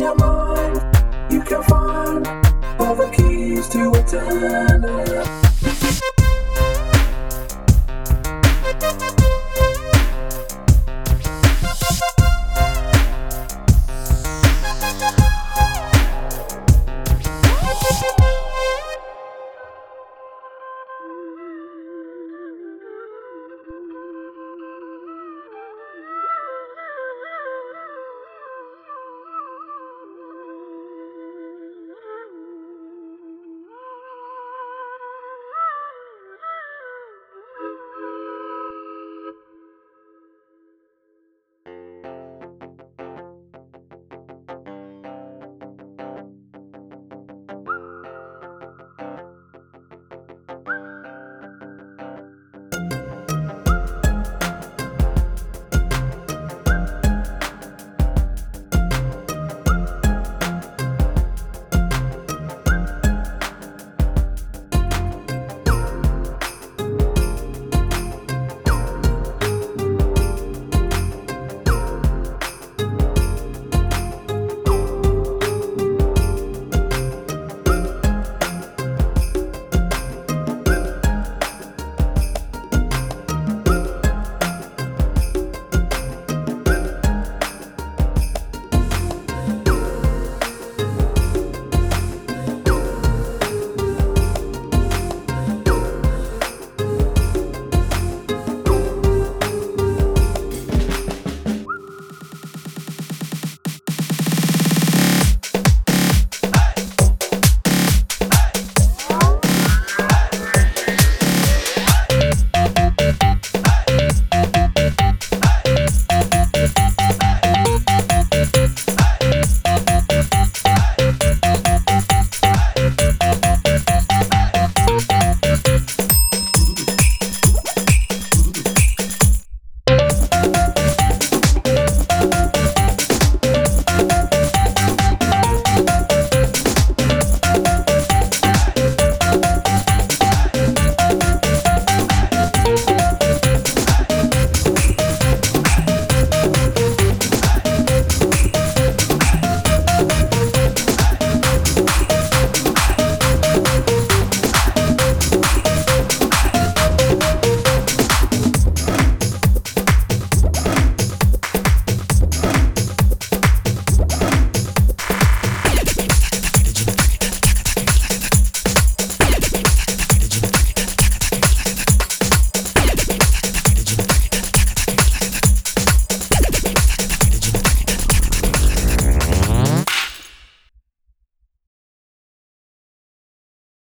your mind, you can find all the keys to eternity.